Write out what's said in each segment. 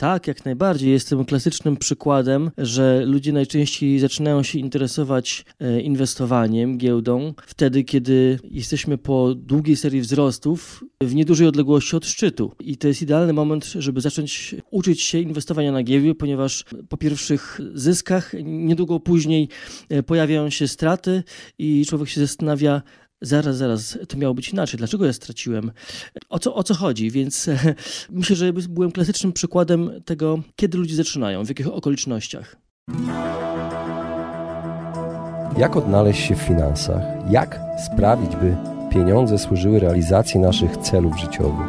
Tak, jak najbardziej. Jestem klasycznym przykładem, że ludzie najczęściej zaczynają się interesować e, inwestowaniem, giełdą, wtedy, kiedy jesteśmy po długiej serii wzrostów w niedużej odległości od szczytu. I to jest idealny moment, żeby zacząć uczyć się inwestowania na giełdzie, ponieważ po pierwszych zyskach, niedługo później e, pojawiają się straty i człowiek się zastanawia, zaraz, zaraz, to miało być inaczej. Dlaczego ja straciłem? O co, o co chodzi? Więc myślę, że byłem klasycznym przykładem tego, kiedy ludzie zaczynają, w jakich okolicznościach. Jak odnaleźć się w finansach? Jak sprawić, by pieniądze służyły realizacji naszych celów życiowych?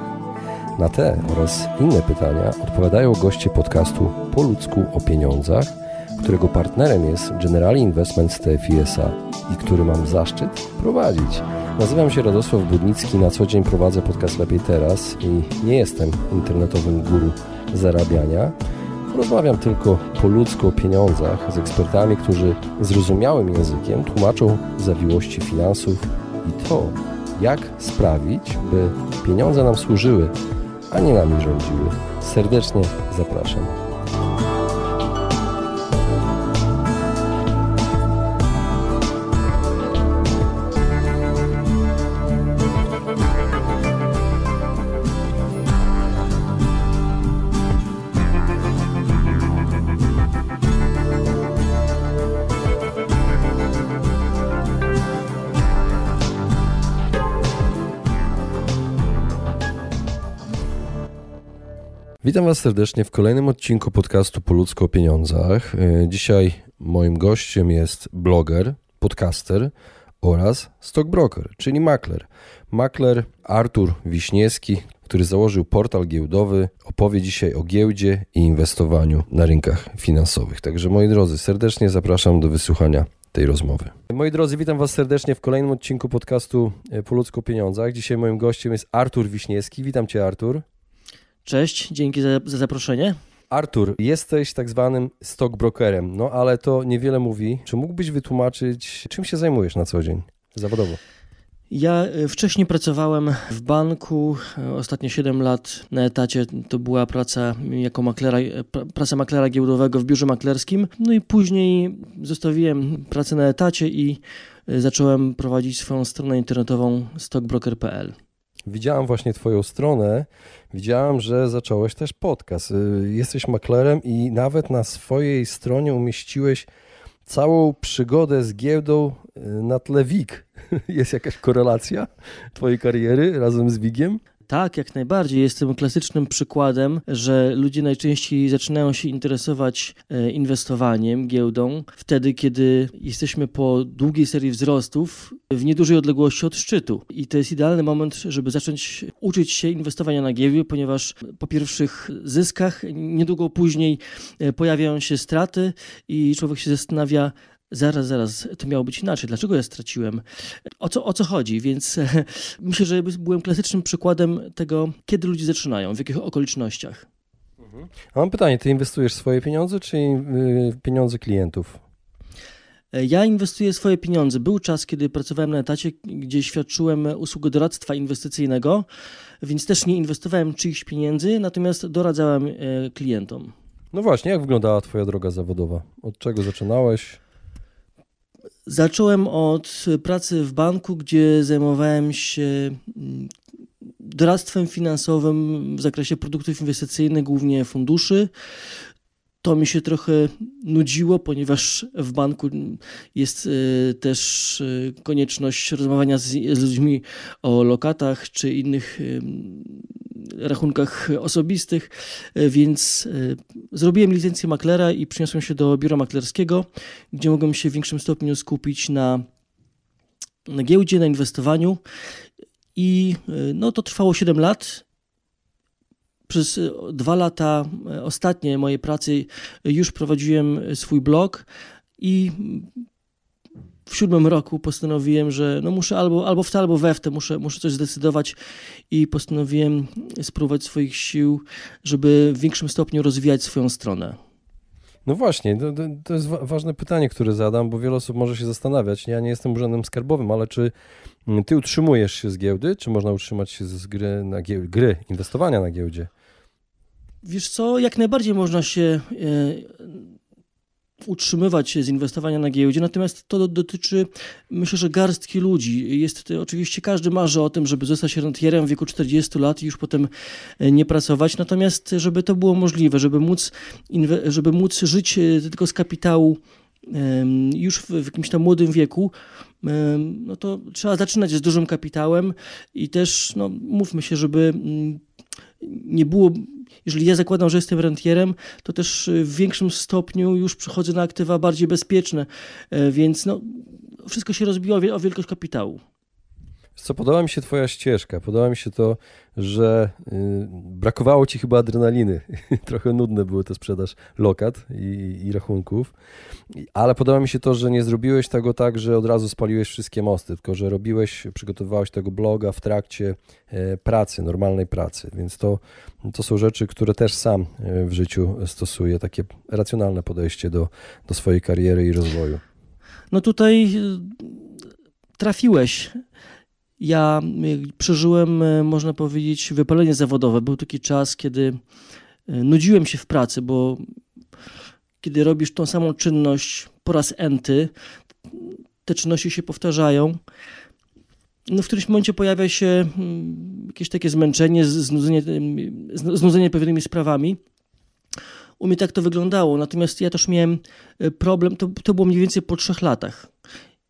Na te oraz inne pytania odpowiadają goście podcastu Po ludzku o pieniądzach, którego partnerem jest Generali Investment TFISA i który mam zaszczyt prowadzić. Nazywam się Radosław Budnicki, na co dzień prowadzę podcast Lepiej Teraz i nie jestem internetowym guru zarabiania. Rozmawiam tylko po ludzku o pieniądzach z ekspertami, którzy zrozumiałym językiem tłumaczą zawiłości finansów i to, jak sprawić, by pieniądze nam służyły, a nie nami rządziły. Serdecznie zapraszam. Witam Was serdecznie w kolejnym odcinku podcastu Po ludzko o pieniądzach. E, dzisiaj moim gościem jest bloger, podcaster oraz stockbroker, czyli makler. Makler Artur Wiśniewski, który założył portal giełdowy, opowie dzisiaj o giełdzie i inwestowaniu na rynkach finansowych. Także moi drodzy, serdecznie zapraszam do wysłuchania tej rozmowy. Moi drodzy, witam Was serdecznie w kolejnym odcinku podcastu e, Po ludzko o pieniądzach. Dzisiaj moim gościem jest Artur Wiśniewski. Witam Cię, Artur. Cześć, dzięki za, za zaproszenie. Artur, jesteś tak zwanym stockbrokerem, no ale to niewiele mówi. Czy mógłbyś wytłumaczyć, czym się zajmujesz na co dzień zawodowo? Ja e, wcześniej pracowałem w banku, e, ostatnie 7 lat na etacie to była praca jako maklera, e, praca maklera giełdowego w biurze maklerskim. No i później zostawiłem pracę na etacie i zacząłem prowadzić swoją stronę internetową stockbroker.pl. Widziałem właśnie Twoją stronę, widziałem, że zacząłeś też podcast. Y, jesteś maklerem i nawet na swojej stronie umieściłeś całą przygodę z giełdą y, na tle WIG. Jest jakaś korelacja Twojej kariery razem z WIGiem? Tak, jak najbardziej. Jestem klasycznym przykładem, że ludzie najczęściej zaczynają się interesować e, inwestowaniem, giełdą, wtedy, kiedy jesteśmy po długiej serii wzrostów w niedużej odległości od szczytu. I to jest idealny moment, żeby zacząć uczyć się inwestowania na giełdzie, ponieważ po pierwszych zyskach, niedługo później e, pojawiają się straty i człowiek się zastanawia, zaraz, zaraz, to miało być inaczej. Dlaczego ja straciłem? O co, o co chodzi? Więc myślę, że byłem klasycznym przykładem tego, kiedy ludzie zaczynają, w jakich okolicznościach. Mhm. A mam pytanie, ty inwestujesz swoje pieniądze, czy y, pieniądze klientów? Ja inwestuję swoje pieniądze. Był czas, kiedy pracowałem na etacie, gdzie świadczyłem usługę doradztwa inwestycyjnego, więc też nie inwestowałem czyichś pieniędzy, natomiast doradzałem e, klientom. No właśnie, jak wyglądała Twoja droga zawodowa? Od czego zaczynałeś? Zacząłem od pracy w banku, gdzie zajmowałem się mm, doradztwem finansowym w zakresie produktów inwestycyjnych, głównie funduszy. To mi się trochę nudziło, ponieważ w banku jest e, też e, konieczność rozmawiania z, z ludźmi o lokatach czy innych rachunkach osobistych, więc zrobiłem licencję maklera i przyniosłem się do biura maklerskiego, gdzie mogłem się w większym stopniu skupić na, na giełdzie, na inwestowaniu. I no, to trwało 7 lat przez e, dwa lata e, ostatnie mojej pracy już prowadziłem swój blog i w siódmym roku postanowiłem, że no muszę albo, albo w te, albo we w te, muszę, muszę coś zdecydować i postanowiłem spróbować swoich sił, żeby w większym stopniu rozwijać swoją stronę. No właśnie, to, to jest ważne pytanie, które zadam, bo wiele osób może się zastanawiać. Ja nie jestem urzędem skarbowym, ale czy ty utrzymujesz się z giełdy, czy można utrzymać się z gry, na gry inwestowania na giełdzie? Wiesz co, jak najbardziej można się utrzymywać z inwestowania na giełdzie, natomiast to dotyczy, myślę, że garstki ludzi. Jest oczywiście każdy marzy o tym, żeby zostać rentierem w wieku 40 lat i już potem e, nie pracować, natomiast żeby to było możliwe, żeby móc, żeby móc żyć e, tylko z kapitału już w jakimś tam młodym wieku, no to trzeba zaczynać z dużym kapitałem i też, no, mówmy się, żeby mm, nie było jeżeli ja zakładam, że jestem rentierem, to też y, w większym stopniu już przechodzę na aktywa bardziej bezpieczne, e, więc no, wszystko się rozbiło o wielkość kapitału. Co podoba mi się Twoja ścieżka. Podoba mi się to, że y, brakowało Ci chyba adrenaliny. Trochę nudne były te sprzedaż lokat i, i, rachunków. Ale podoba mi się to, że nie zrobiłeś tego tak, że od razu spaliłeś wszystkie mosty, tylko że robiłeś, przygotowywałeś tego bloga w trakcie e, pracy, normalnej pracy. Więc to, to są rzeczy, które też sam e, w życiu stosuję. Takie racjonalne podejście do, do swojej kariery i rozwoju. No tutaj y, trafiłeś ja y, przeżyłem, y, można powiedzieć, wypalenie zawodowe. Był taki czas, kiedy y, nudziłem się w pracy, bo kiedy robisz tą samą czynność po raz enty, te czynności się powtarzają. No w którymś momencie pojawia się mm, jakieś takie zmęczenie, znudzenie, znudzenie pewnymi sprawami. U mnie tak to wyglądało, natomiast ja też miałem problem, to, to było mniej więcej po trzech latach.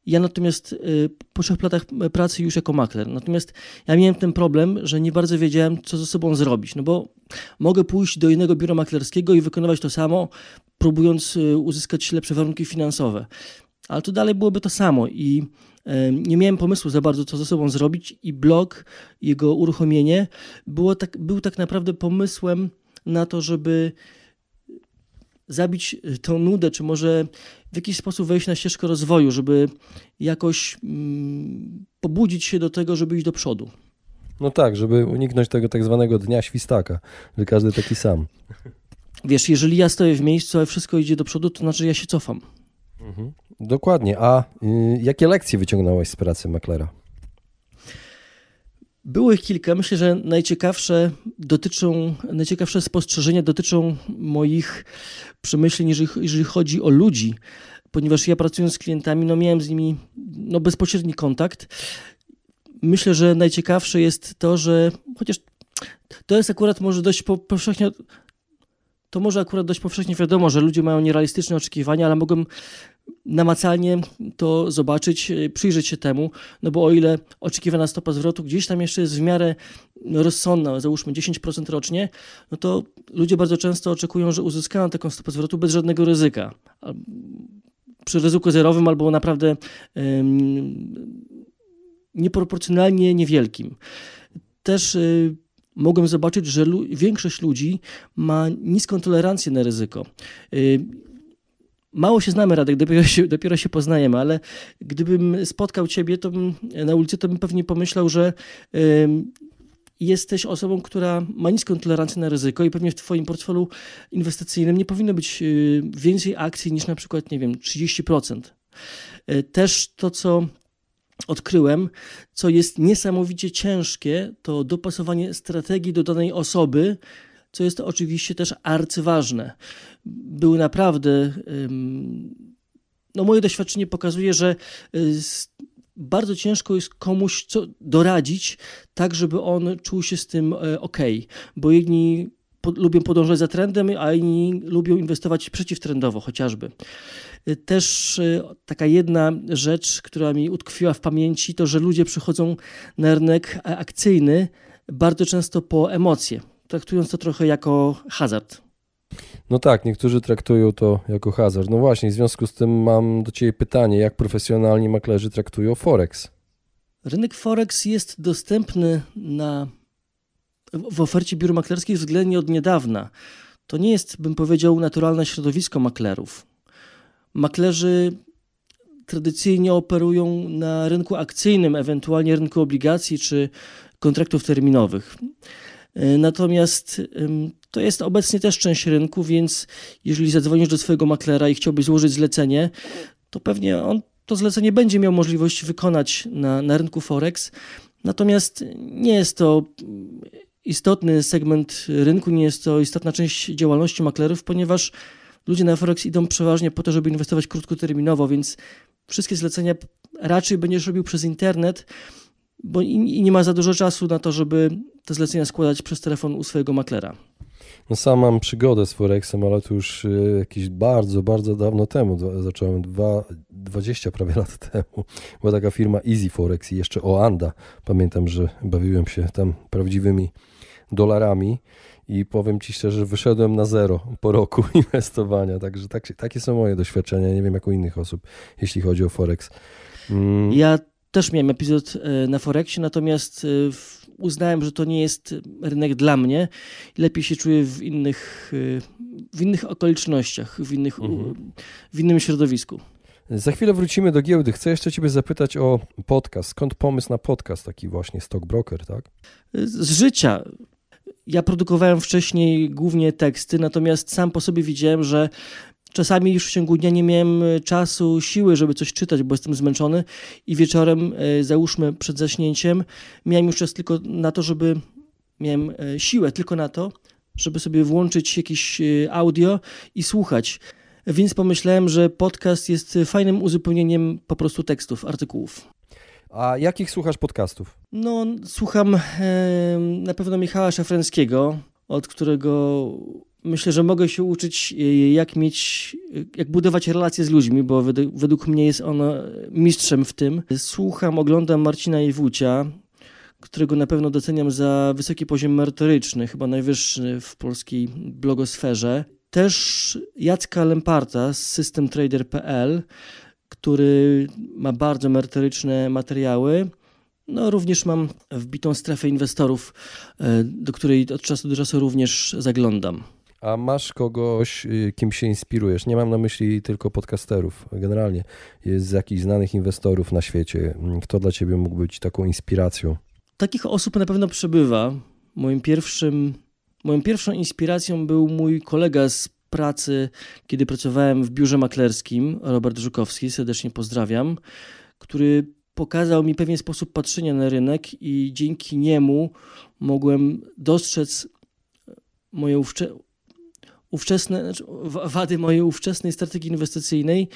Ja natomiast y, po trzech latach pracy już jako makler, natomiast ja miałem ten problem, że nie bardzo wiedziałem, co ze sobą zrobić, no bo mogę pójść do innego biura maklerskiego i wykonywać to samo, próbując y, uzyskać lepsze warunki finansowe. Ale to dalej byłoby to samo i y, nie miałem pomysłu za bardzo, co ze sobą zrobić i blog, jego uruchomienie było tak, był tak naprawdę pomysłem na to, żeby zabić y, tą nudę, czy może w jakiś sposób wejść na ścieżkę rozwoju, żeby jakoś mm, pobudzić się do tego, żeby iść do przodu. No tak, żeby uniknąć tego tak zwanego dnia świstaka, że każdy taki sam. Wiesz, jeżeli ja stoję w miejscu, a wszystko idzie do przodu, to znaczy ja się cofam. Mhm. Dokładnie. A y, jakie lekcje wyciągnąłeś z pracy maklera? Było ich kilka. Myślę, że najciekawsze dotyczą, najciekawsze spostrzeżenia dotyczą moich przemyśleń, jeżeli, jeżeli chodzi o ludzi, ponieważ ja pracując z klientami, no miałem z nimi no, bezpośredni kontakt. Myślę, że najciekawsze jest to, że chociaż to jest akurat może dość powszechnie to może akurat dość powszechnie wiadomo, że ludzie mają nierealistyczne oczekiwania, ale mogą namacalnie to zobaczyć, e, przyjrzeć się temu, no bo o ile oczekiwana stopa zwrotu gdzieś tam jeszcze jest w miarę rozsądna, załóżmy 10% rocznie, no to ludzie bardzo często oczekują, że uzyskają taką stopę zwrotu bez żadnego ryzyka. Przy ryzyku zerowym albo naprawdę um, nieproporcjonalnie niewielkim. Też y, mogłem zobaczyć, że lu większość ludzi ma niską tolerancję na ryzyko. Y, mało się znamy, Radek, dopiero się, dopiero się poznajemy, ale gdybym spotkał Ciebie to bym, na ulicy, to bym pewnie pomyślał, że y, jesteś osobą, która ma niską tolerancję na ryzyko i pewnie w Twoim portfelu inwestycyjnym nie powinno być y, więcej akcji niż na przykład, nie wiem, 30%. Y, też to, co odkryłem, co jest niesamowicie ciężkie, to dopasowanie strategii do danej osoby, co jest oczywiście też arcyważne. Był naprawdę. No, moje doświadczenie pokazuje, że y, bardzo ciężko jest komuś co doradzić, tak żeby on czuł się z tym e, ok, bo jedni po, lubią podążać za trendem, a inni lubią inwestować przeciwtrendowo chociażby. Y, też taka jedna rzecz, która mi utkwiła w pamięci, to że ludzie przychodzą na rynek akcyjny bardzo często po emocje, traktując to trochę jako hazard. No tak, niektórzy traktują to jako hazard. No właśnie, w związku z tym mam do Ciebie pytanie, jak profesjonalni maklerzy traktują Forex? Rynek Forex jest dostępny na, w ofercie biur maklerskich względnie od niedawna. To nie jest, bym powiedział, naturalne środowisko maklerów. Maklerzy tradycyjnie operują na rynku akcyjnym, ewentualnie rynku obligacji czy kontraktów terminowych. E, natomiast to jest obecnie też część rynku, więc jeżeli zadzwonisz do swojego maklera i chciałbyś złożyć zlecenie, to pewnie on to zlecenie będzie miał możliwość wykonać na, na rynku Forex. Natomiast nie jest to istotny segment rynku, nie jest to istotna część działalności maklerów, ponieważ ludzie na Forex idą przeważnie po to, żeby inwestować krótkoterminowo, więc wszystkie zlecenia raczej będziesz robił przez internet, bo i nie ma za dużo czasu na to, żeby te zlecenia składać przez telefon u swojego maklera. No sam mam przygodę z Forexem, ale to już e, jakieś bardzo, bardzo dawno temu. Zacząłem dwa, 20 prawie lat temu. Była taka firma Easy Forex i jeszcze Oanda. Pamiętam, że bawiłem się tam prawdziwymi dolarami i powiem Ci szczerze, że wyszedłem na zero po roku inwestowania. Także tak, takie są moje doświadczenia. Nie wiem jak u innych osób, jeśli chodzi o Forex. Mm. Ja też miałem epizod e, na Forexie, natomiast e, uznałem, że to nie jest rynek dla mnie. Lepiej się czuję w innych, e, w innych okolicznościach, w, innych, mhm. w innym środowisku. Za chwilę wrócimy do giełdy. Chcę jeszcze Ciebie zapytać o podcast. Skąd pomysł na podcast, taki właśnie Stockbroker, tak? Z życia. Ja produkowałem wcześniej głównie teksty, natomiast sam po sobie widziałem, że Czasami już w ciągu dnia nie miałem e, czasu, siły, żeby coś czytać, bo jestem zmęczony i wieczorem, e, załóżmy przed zaśnięciem, miałem już czas tylko na to, żeby, miałem e, siłę tylko na to, żeby sobie włączyć jakieś audio i słuchać. Więc pomyślałem, że podcast jest fajnym uzupełnieniem po prostu tekstów, artykułów. A jakich słuchasz podcastów? No, słucham e, na pewno Michała Szafrańskiego, od którego myślę, że mogę się uczyć, e, jak mieć, jak budować relacje z ludźmi, bo według, mnie jest on mistrzem w tym. Słucham, oglądam Marcina Iwucia, którego na pewno doceniam za wysoki poziom merytoryczny, chyba najwyższy w polskiej blogosferze. Też Jacka Lemparta z systemtrader.pl, który ma bardzo merytoryczne materiały. No, również mam wbitą strefę inwestorów, e, do której od czasu do czasu również zaglądam. A masz kogoś, y, kim się inspirujesz? Nie mam na myśli tylko podcasterów. Generalnie z jakichś znanych inwestorów na świecie. Kto dla ciebie mógł być taką inspiracją? Takich osób na pewno przebywa. Moim pierwszym, moją pierwszą inspiracją był mój kolega z pracy, kiedy pracowałem w biurze maklerskim, Robert Żukowski, serdecznie pozdrawiam, który pokazał mi pewien sposób patrzenia na rynek i dzięki niemu mogłem dostrzec moje ówczesne, znaczy wady mojej ówczesnej strategii inwestycyjnej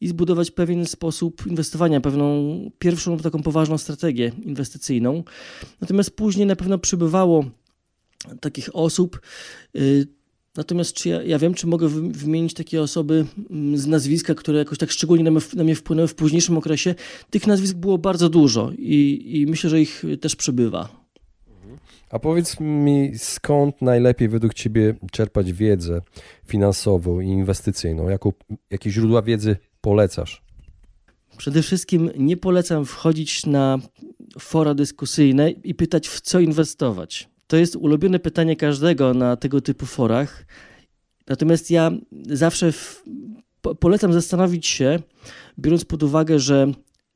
i zbudować pewien sposób inwestowania, pewną pierwszą taką poważną strategię inwestycyjną. Natomiast później na pewno przybywało takich osób. Y, natomiast czy ja, ja wiem, czy mogę wymienić takie osoby mm, z nazwiska, które jakoś tak szczególnie na mnie, wpłynęły w późniejszym okresie? Tych nazwisk było bardzo dużo i, i myślę, że ich też przybywa. A powiedz mi, skąd najlepiej według Ciebie czerpać wiedzę finansową i inwestycyjną? Jaką, jakie źródła wiedzy polecasz? Przede wszystkim nie polecam wchodzić na fora dyskusyjne i pytać, w co inwestować. To jest ulubione pytanie każdego na tego typu forach. Natomiast ja zawsze w, po, polecam zastanowić się, biorąc pod uwagę, że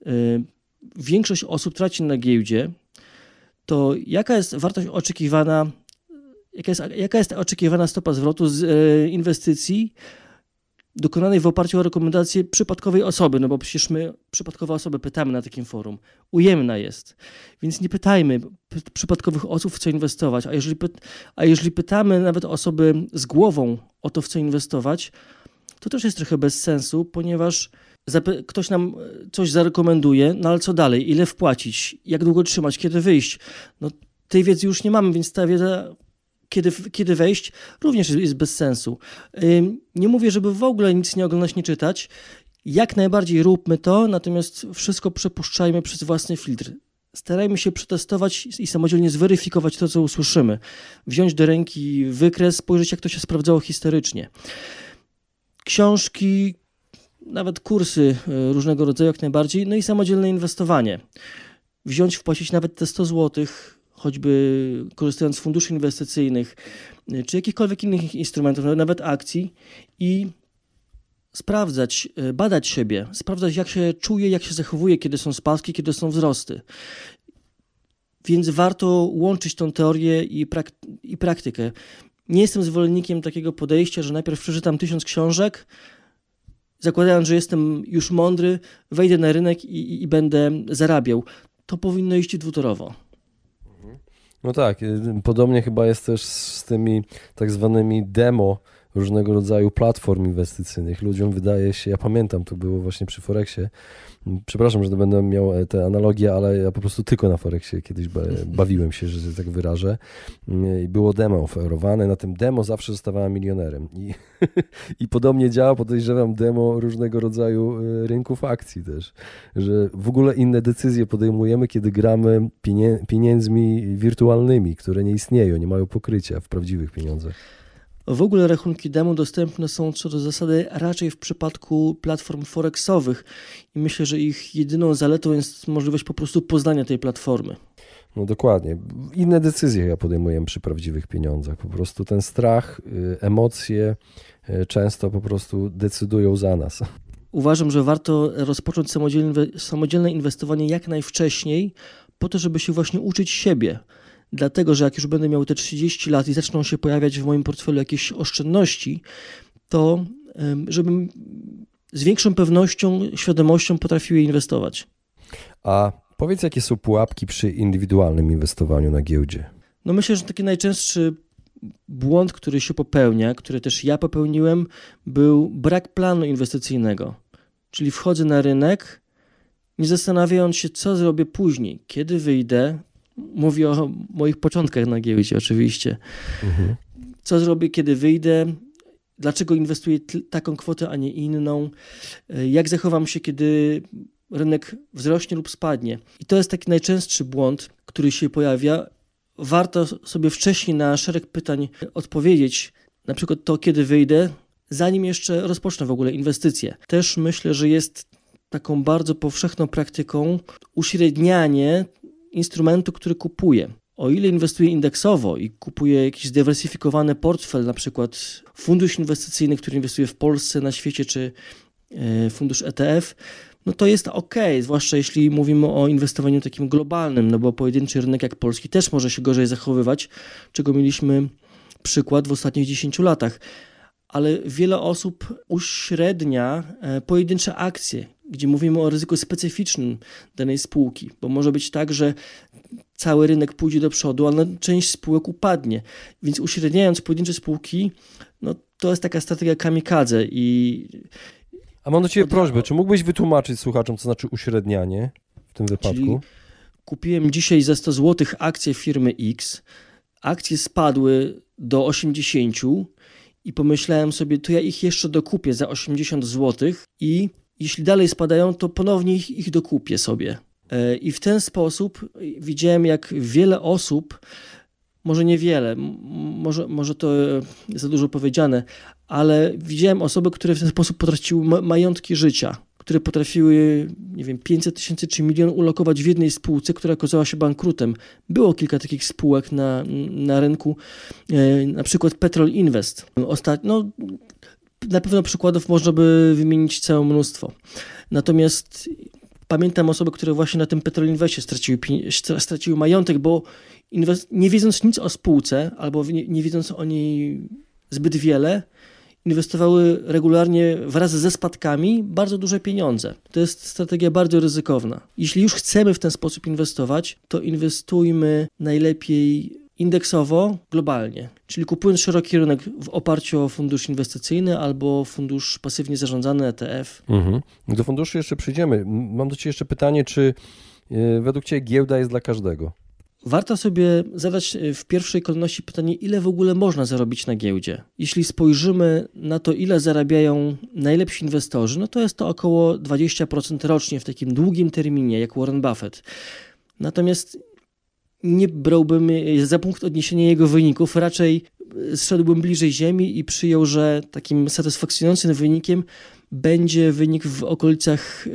y, większość osób traci na giełdzie, to jaka jest wartość oczekiwana, jaka jest, jaka jest oczekiwana stopa zwrotu z e, inwestycji dokonanej w oparciu o rekomendacje przypadkowej osoby, no bo przecież my przypadkowe osoby pytamy na takim forum. Ujemna jest. Więc nie pytajmy przypadkowych osób, w co inwestować. A jeżeli, a jeżeli pytamy nawet osoby z głową o to, w co inwestować, to też jest trochę bez sensu, ponieważ ktoś nam e, coś zarekomenduje, no ale co dalej? Ile wpłacić? Jak długo trzymać? Kiedy wyjść? No tej wiedzy już nie mamy, więc ta wiedza kiedy, kiedy wejść, również jest bez sensu. Nie mówię, żeby w ogóle nic nie oglądać, nie czytać. Jak najbardziej róbmy to, natomiast wszystko przepuszczajmy przez własny filtr. Starajmy się przetestować i samodzielnie zweryfikować to, co usłyszymy. Wziąć do ręki wykres, spojrzeć, jak to się sprawdzało historycznie. Książki, nawet kursy e, różnego rodzaju jak najbardziej, no i samodzielne inwestowanie. Wziąć, wpłacić nawet te 100 zł, choćby korzystając z funduszy inwestycyjnych, e, czy jakichkolwiek innych instrumentów, nawet akcji i sprawdzać, e, badać siebie, sprawdzać jak się czuje, jak się zachowuje, kiedy są spadki, kiedy są wzrosty. Więc warto łączyć tą teorię i, prak i praktykę. Nie jestem zwolennikiem takiego podejścia, że najpierw przeczytam tysiąc książek, zakładając, że jestem już mądry, wejdę na rynek i, i będę zarabiał. To powinno iść dwutorowo. No tak, y, podobnie chyba jest też z tymi tak zwanymi demo różnego rodzaju platform inwestycyjnych. Ludziom wydaje się, ja pamiętam, to było właśnie przy Forexie, przepraszam, że będę miał e, te analogie, ale ja po prostu tylko na Forexie kiedyś bawiłem się, że tak wyrażę. Mm, I było demo oferowane, na tym demo zawsze zostawałem milionerem. I, i podobnie działa, podejrzewam, demo różnego rodzaju e, rynków akcji też, że w ogóle inne decyzje podejmujemy, kiedy gramy pieniędzmi wirtualnymi, które nie istnieją, nie mają pokrycia w prawdziwych pieniądzach. W ogóle rachunki demo dostępne są co do zasady raczej w przypadku platform forexowych i myślę, że ich jedyną zaletą jest możliwość po prostu poznania tej platformy. No dokładnie. Inne decyzje ja podejmuję przy prawdziwych pieniądzach. Po prostu ten strach, y, emocje y, często po prostu decydują za nas. Uważam, że warto rozpocząć samodzielne inwestowanie jak najwcześniej, po to, żeby się właśnie uczyć siebie dlatego że jak już będę miał te 30 lat i zaczną się pojawiać w moim portfelu jakieś oszczędności, to żebym z większą pewnością, świadomością potrafił je inwestować. A powiedz, jakie są pułapki przy indywidualnym inwestowaniu na giełdzie? No myślę, że taki najczęstszy błąd, który się popełnia, który też ja popełniłem, był brak planu inwestycyjnego. Czyli wchodzę na rynek, nie zastanawiając się, co zrobię później, kiedy wyjdę, Mówię o moich początkach na giełdzie oczywiście. Mhm. Co zrobię, kiedy wyjdę? Dlaczego inwestuję taką kwotę, a nie inną? Jak zachowam się, kiedy rynek wzrośnie lub spadnie? I to jest taki najczęstszy błąd, który się pojawia. Warto sobie wcześniej na szereg pytań odpowiedzieć, na przykład to, kiedy wyjdę, zanim jeszcze rozpocznę w ogóle inwestycje. Też myślę, że jest taką bardzo powszechną praktyką uśrednianie instrumentu, który kupuję. O ile inwestuję indeksowo i kupuję jakiś zdywersyfikowany portfel, na przykład fundusz inwestycyjny, który inwestuje w Polsce, na świecie, czy e, fundusz ETF, no to jest ok, zwłaszcza jeśli mówimy o inwestowaniu takim globalnym, no bo pojedynczy rynek jak polski też może się gorzej zachowywać, czego mieliśmy przykład w ostatnich 10 latach. Ale wiele osób uśrednia e, pojedyncze akcje, gdzie mówimy o ryzyku specyficznym danej spółki, bo może być tak, że cały rynek pójdzie do przodu, ale część spółek upadnie. Więc uśredniając pojedyncze spółki, no to jest taka strategia kamikadze i... A mam do Ciebie prośbę, czy mógłbyś wytłumaczyć słuchaczom, co znaczy uśrednianie w tym wypadku? Czyli kupiłem dzisiaj za 100 zł akcje firmy X, akcje spadły do 80 i pomyślałem sobie, to ja ich jeszcze dokupię za 80 zł i jeśli dalej spadają, to ponownie ich, ich dokupię sobie. E, I w ten sposób widziałem, jak wiele osób, może niewiele, może, może to za dużo powiedziane, ale widziałem osoby, które w ten sposób potraciły majątki życia, które potrafiły, nie wiem, 500 tysięcy czy milion ulokować w jednej spółce, która okazała się bankrutem. Było kilka takich spółek na, na rynku, e, na przykład Petrol Invest. Ostatnio, na pewno przykładów można by wymienić całe mnóstwo. Natomiast pamiętam osoby, które właśnie na tym Petrol Investie straciły, straciły majątek, bo inwest- nie wiedząc nic o spółce albo nie, nie wiedząc o niej zbyt wiele, inwestowały regularnie wraz ze spadkami bardzo duże pieniądze. To jest strategia bardzo ryzykowna. Jeśli już chcemy w ten sposób inwestować, to inwestujmy najlepiej indeksowo globalnie, czyli kupując szeroki rynek w oparciu o fundusz inwestycyjny albo fundusz pasywnie zarządzany ETF. Mhm. Do funduszu jeszcze przejdziemy. Mam do Ciebie jeszcze pytanie, czy e, według Ciebie giełda jest dla każdego? Warto sobie zadać e, w pierwszej kolejności pytanie, ile w ogóle można zarobić na giełdzie. Jeśli spojrzymy na to, ile zarabiają najlepsi inwestorzy, no to jest to około 20% rocznie w takim długim terminie, jak Warren Buffett. Natomiast nie brałbym za punkt odniesienia jego wyników, raczej zszedłbym bliżej ziemi i przyjął, że takim satysfakcjonującym wynikiem będzie wynik w okolicach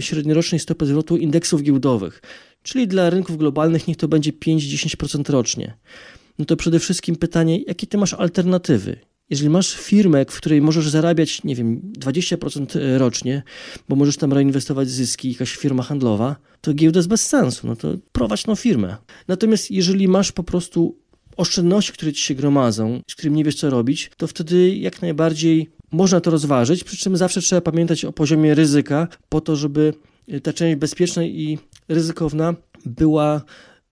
średniorocznej stopy zwrotu indeksów giełdowych. Czyli dla rynków globalnych niech to będzie 5-10% rocznie. No to przede wszystkim pytanie, jakie ty masz alternatywy? Jeżeli masz firmę, w której możesz zarabiać, nie wiem, 20% rocznie, bo możesz tam reinwestować zyski, jakaś firma handlowa, to giełda jest bez sensu. No to prowadź tą firmę. Natomiast jeżeli masz po prostu oszczędności, które ci się gromadzą, z którym nie wiesz co robić, to wtedy jak najbardziej można to rozważyć, przy czym zawsze trzeba pamiętać o poziomie ryzyka, po to, żeby ta część bezpieczna i ryzykowna była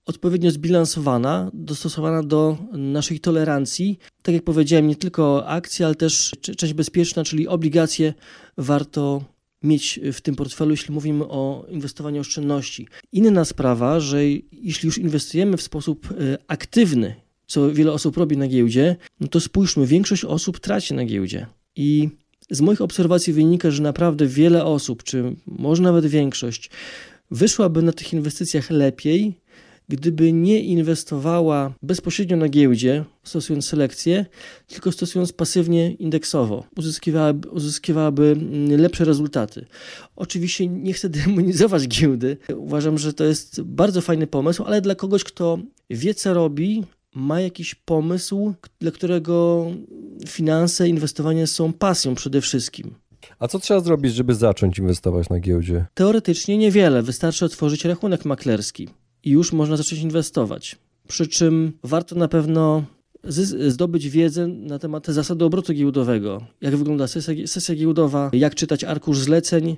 odpowiednio zbilansowana, dostosowana do naszej tolerancji. Tak jak powiedziałem, nie tylko akcje, ale też część bezpieczna, czyli obligacje warto mieć w tym portfelu, jeśli mówimy o inwestowaniu oszczędności. Inna sprawa, że jeśli już inwestujemy w sposób e, aktywny, co wiele osób robi na giełdzie, no to spójrzmy, większość osób traci na giełdzie. I z moich obserwacji wynika, że naprawdę wiele osób, czy może nawet większość, wyszłaby na tych inwestycjach lepiej, gdyby nie inwestowała bezpośrednio na giełdzie, stosując selekcję, tylko stosując pasywnie indeksowo, uzyskiwałaby, uzyskiwałaby mm, lepsze rezultaty. Oczywiście nie chcę demonizować giełdy. Uważam, że to jest bardzo fajny pomysł, ale dla kogoś, kto wie, co robi, ma jakiś pomysł, dla którego finanse, inwestowanie są pasją przede wszystkim. A co trzeba zrobić, żeby zacząć inwestować na giełdzie? Teoretycznie niewiele. Wystarczy otworzyć rachunek maklerski i już można zacząć inwestować. Przy czym warto na pewno zdobyć wiedzę na temat zasady obrotu giełdowego, jak wygląda sesja, sesja giełdowa, jak czytać arkusz zleceń,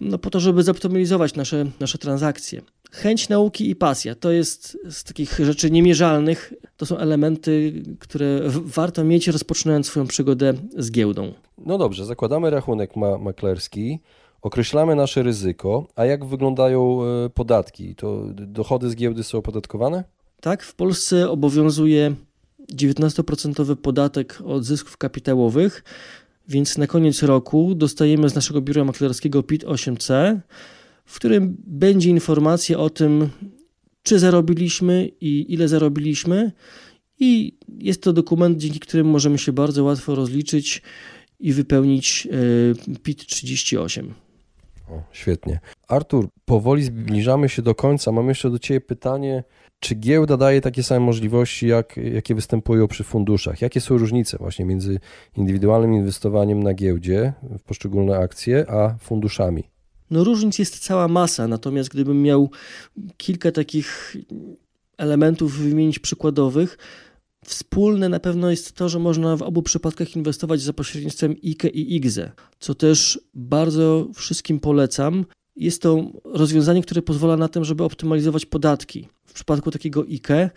no po to, żeby zoptymalizować nasze, nasze transakcje. Chęć nauki i pasja to jest z takich rzeczy niemierzalnych, to są elementy, które warto mieć rozpoczynając swoją przygodę z giełdą. No dobrze, zakładamy rachunek ma maklerski, określamy nasze ryzyko, a jak wyglądają e, podatki? To dochody z giełdy są opodatkowane? Tak, w Polsce obowiązuje 19% podatek od zysków kapitałowych, więc na koniec roku dostajemy z naszego biura maklerskiego PIT-8C, w którym będzie informacja o tym, czy zarobiliśmy i ile zarobiliśmy. I jest to dokument, dzięki któremu możemy się bardzo łatwo rozliczyć i wypełnić e, PIT 38. O, świetnie. Artur, powoli zbliżamy się do końca. Mam jeszcze do Ciebie pytanie. Czy giełda daje takie same możliwości, jak, jakie występują przy funduszach? Jakie są różnice właśnie między indywidualnym inwestowaniem na giełdzie w poszczególne akcje, a funduszami? No różnic jest cała masa, natomiast gdybym miał kilka takich elementów wymienić przykładowych, Wspólne na pewno jest to, że można w obu przypadkach inwestować za pośrednictwem IKE i IGZE, co też bardzo wszystkim polecam. Jest to rozwiązanie, które pozwala na tym, żeby optymalizować podatki. W przypadku takiego IKE,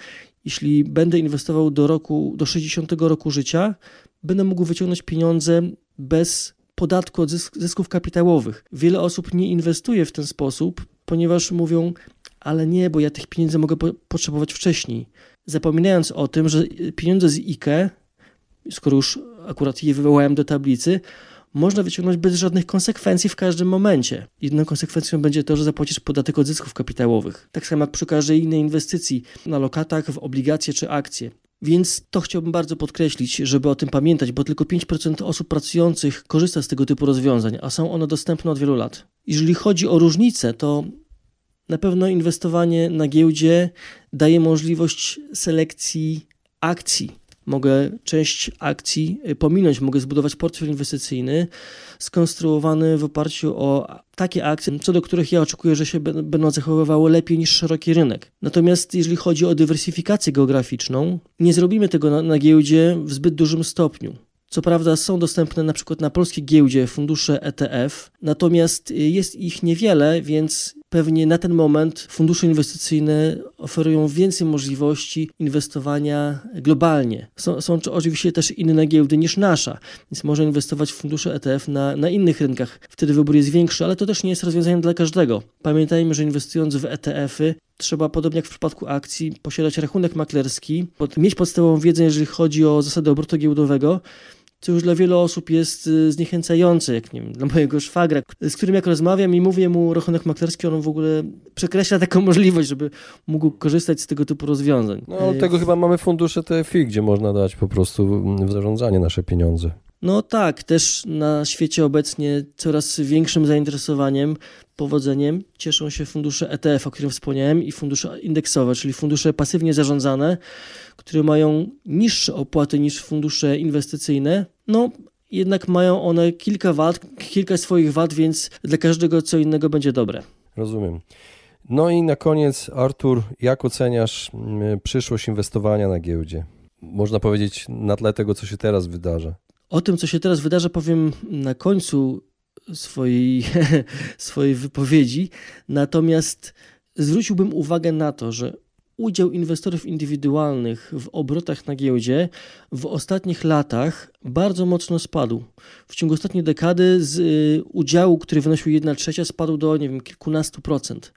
jeśli będę inwestował do roku, do 60 roku życia, będę mógł wyciągnąć pieniądze bez podatku od zysków kapitałowych. Wiele osób nie inwestuje w ten sposób, ponieważ mówią, ale nie, bo ja tych pieniędzy mogę po potrzebować wcześniej. Zapominając o tym, że pieniądze z IKE, skoro już akurat je wywołałem do tablicy, można wyciągnąć bez żadnych konsekwencji w każdym momencie. Jedną konsekwencją będzie to, że zapłacisz podatek od zysków kapitałowych. Tak samo jak przy każdej innej inwestycji na lokatach, w obligacje czy akcje. Więc to chciałbym bardzo podkreślić, żeby o tym pamiętać, bo tylko 5% osób pracujących korzysta z tego typu rozwiązań, a są one dostępne od wielu lat. Jeżeli chodzi o różnice, to na pewno inwestowanie na giełdzie daje możliwość selekcji akcji. Mogę część akcji y, pominąć, mogę zbudować portfel inwestycyjny skonstruowany w oparciu o takie akcje, co do których ja oczekuję, że się będą zachowywały lepiej niż szeroki rynek. Natomiast jeżeli chodzi o dywersyfikację geograficzną, nie zrobimy tego na, na giełdzie w zbyt dużym stopniu. Co prawda są dostępne na przykład na polskiej giełdzie fundusze ETF, natomiast jest ich niewiele, więc pewnie na ten moment fundusze inwestycyjne oferują więcej możliwości inwestowania globalnie. Są, są oczywiście też inne giełdy niż nasza, więc można inwestować w fundusze ETF na, na innych rynkach. Wtedy wybór jest większy, ale to też nie jest rozwiązaniem dla każdego. Pamiętajmy, że inwestując w ETF-y, trzeba, podobnie jak w przypadku akcji, posiadać rachunek maklerski, mieć podstawową wiedzę, jeżeli chodzi o zasady obrotu giełdowego, co już dla wielu osób jest y, zniechęcające, jak nie wiem, dla mojego szwagra, z którym jak rozmawiam i mówię mu rachunek maklerski, on w ogóle przekreśla taką możliwość, żeby mógł korzystać z tego typu rozwiązań. No ale tego chyba mamy fundusze TFI, gdzie można dać po prostu w zarządzanie nasze pieniądze. No tak, też na świecie obecnie coraz większym zainteresowaniem, powodzeniem cieszą się fundusze ETF, o którym wspomniałem, i fundusze indeksowe, czyli fundusze pasywnie zarządzane, które mają niższe opłaty niż fundusze inwestycyjne. No, jednak mają one kilka wad, kilka swoich wad, więc dla każdego co innego będzie dobre. Rozumiem. No i na koniec, Artur, jak oceniasz mm, przyszłość inwestowania na giełdzie? Można powiedzieć na tle tego, co się teraz wydarza. O tym, co się teraz wydarza, powiem na końcu swojej, swojej wypowiedzi. Natomiast zwróciłbym uwagę na to, że udział inwestorów indywidualnych w obrotach na giełdzie w ostatnich latach bardzo mocno spadł. W ciągu ostatniej dekady z y, udziału, który wynosił 1 trzecia, spadł do nie wiem, kilkunastu procent.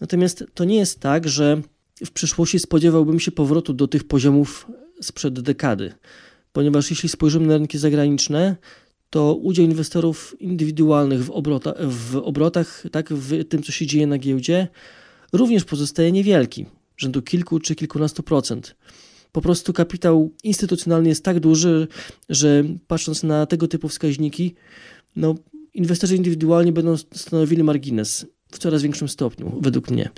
Natomiast to nie jest tak, że w przyszłości spodziewałbym się powrotu do tych poziomów sprzed dekady, ponieważ jeśli spojrzymy na rynki zagraniczne, to udział inwestorów indywidualnych w, obrota, w obrotach, tak, w tym, co się dzieje na giełdzie, również pozostaje niewielki, rzędu kilku czy kilkunastu procent. Po prostu kapitał instytucjonalny jest tak duży, że patrząc na tego typu wskaźniki, no, inwestorzy indywidualni będą stanowili margines w coraz większym stopniu, według mnie.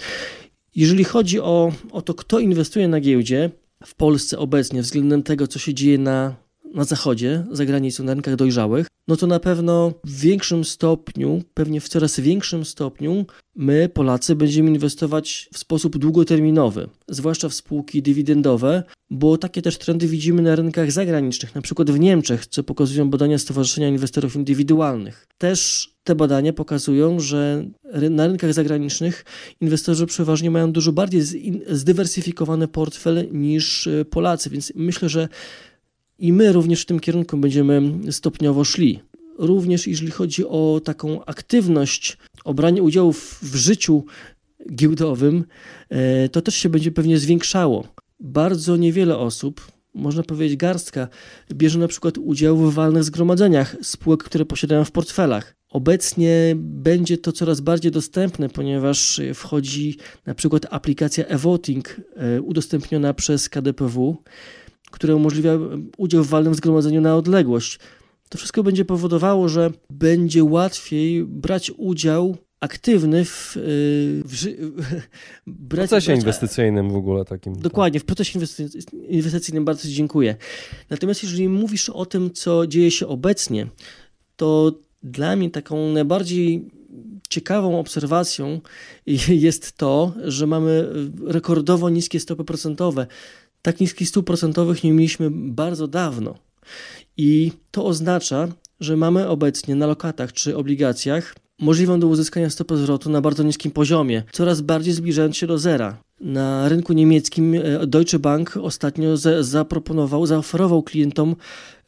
Jeżeli chodzi o, o to, kto inwestuje na giełdzie w Polsce obecnie względem tego, co się dzieje na na zachodzie, za granicą, na rynkach dojrzałych, no to na pewno w większym stopniu, pewnie w coraz większym stopniu, my, Polacy, będziemy inwestować w sposób długoterminowy, zwłaszcza w spółki dywidendowe, bo takie też trendy widzimy na rynkach zagranicznych, na przykład w Niemczech, co pokazują badania Stowarzyszenia Inwestorów Indywidualnych. Też te badania pokazują, że na rynkach zagranicznych inwestorzy przeważnie mają dużo bardziej zdywersyfikowany portfel niż e, Polacy, więc myślę, że i my również w tym kierunku będziemy stopniowo szli. Również jeżeli chodzi o taką aktywność, o branie udziału w życiu giełdowym, e, to też się będzie pewnie zwiększało. Bardzo niewiele osób, można powiedzieć garstka, bierze na przykład udział w walnych zgromadzeniach spółek, które posiadają w portfelach. Obecnie będzie to coraz bardziej dostępne, ponieważ wchodzi na przykład aplikacja e-voting e, udostępniona przez KDPW które umożliwia udział w walnym zgromadzeniu na odległość. To wszystko będzie powodowało, że będzie łatwiej brać udział aktywny w, y, w, w procesie brać, inwestycyjnym w ogóle takim. Tak. Dokładnie, w procesie inwestycyjnym bardzo Ci dziękuję. Natomiast jeżeli mówisz o tym, co dzieje się obecnie, to dla mnie taką najbardziej ciekawą obserwacją jest to, że mamy rekordowo niskie stopy procentowe tak niskich stóp procentowych nie mieliśmy bardzo dawno. I to oznacza, że mamy obecnie na lokatach czy obligacjach możliwą do uzyskania stopę zwrotu na bardzo niskim poziomie, coraz bardziej zbliżając się do zera. Na rynku niemieckim e, Deutsche Bank ostatnio zaproponował, zaoferował klientom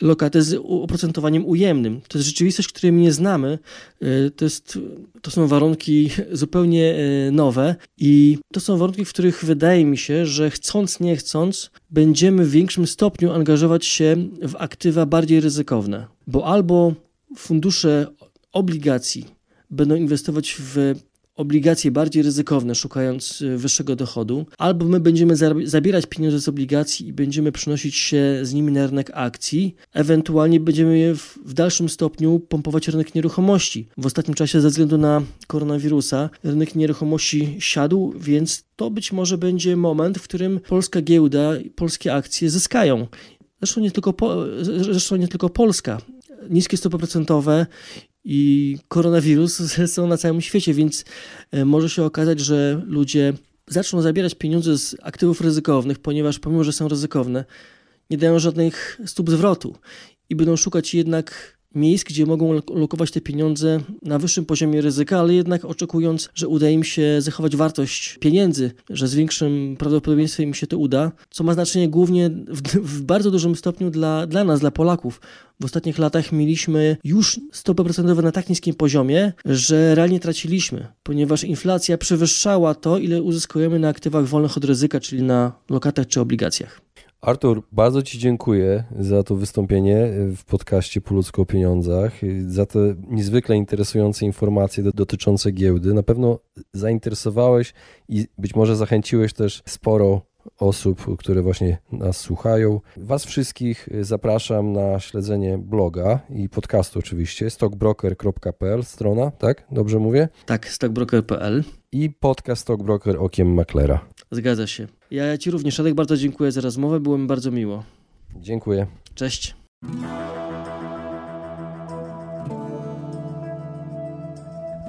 lokaty z oprocentowaniem ujemnym. To jest rzeczywistość, której my nie znamy. E, to, jest, to są warunki zupełnie e, nowe i to są warunki, w których wydaje mi się, że chcąc, nie chcąc, będziemy w większym stopniu angażować się w aktywa bardziej ryzykowne, bo albo fundusze obligacji będą inwestować w obligacje bardziej ryzykowne, szukając y, wyższego dochodu, albo my będziemy zabierać pieniądze z obligacji i będziemy przynosić się z nimi na rynek akcji, ewentualnie będziemy je w, w dalszym stopniu pompować rynek nieruchomości. W ostatnim czasie ze względu na koronawirusa rynek nieruchomości siadł, więc to być może będzie moment, w którym polska giełda, polskie akcje zyskają. Zresztą nie tylko, zresztą nie tylko Polska. Niskie stopy procentowe i koronawirus są na całym świecie, więc e, może się okazać, że ludzie zaczną zabierać pieniądze z aktywów ryzykownych, ponieważ pomimo, że są ryzykowne, nie dają żadnych stóp zwrotu i będą szukać jednak miejsc, gdzie mogą lokować te pieniądze na wyższym poziomie ryzyka, ale jednak oczekując, że uda im się zachować wartość pieniędzy, że z większym prawdopodobieństwem im się to uda, co ma znaczenie głównie w, w bardzo dużym stopniu dla, dla nas, dla Polaków. W ostatnich latach mieliśmy już stopy procentowe na tak niskim poziomie, że realnie traciliśmy, ponieważ inflacja przewyższała to, ile uzyskujemy na aktywach wolnych od ryzyka, czyli na lokatach czy obligacjach. Artur, bardzo Ci dziękuję za to wystąpienie w podcaście Po ludzku o pieniądzach, za te niezwykle interesujące informacje dotyczące giełdy. Na pewno zainteresowałeś i być może zachęciłeś też sporo osób, które właśnie nas słuchają. Was wszystkich zapraszam na śledzenie bloga i podcastu oczywiście, stockbroker.pl strona, tak? Dobrze mówię? Tak, stockbroker.pl. I podcast Stockbroker Okiem Maklera. Zgadza się. Ja Ci również, Radek, bardzo dziękuję za rozmowę, było mi bardzo miło. Dziękuję. Cześć.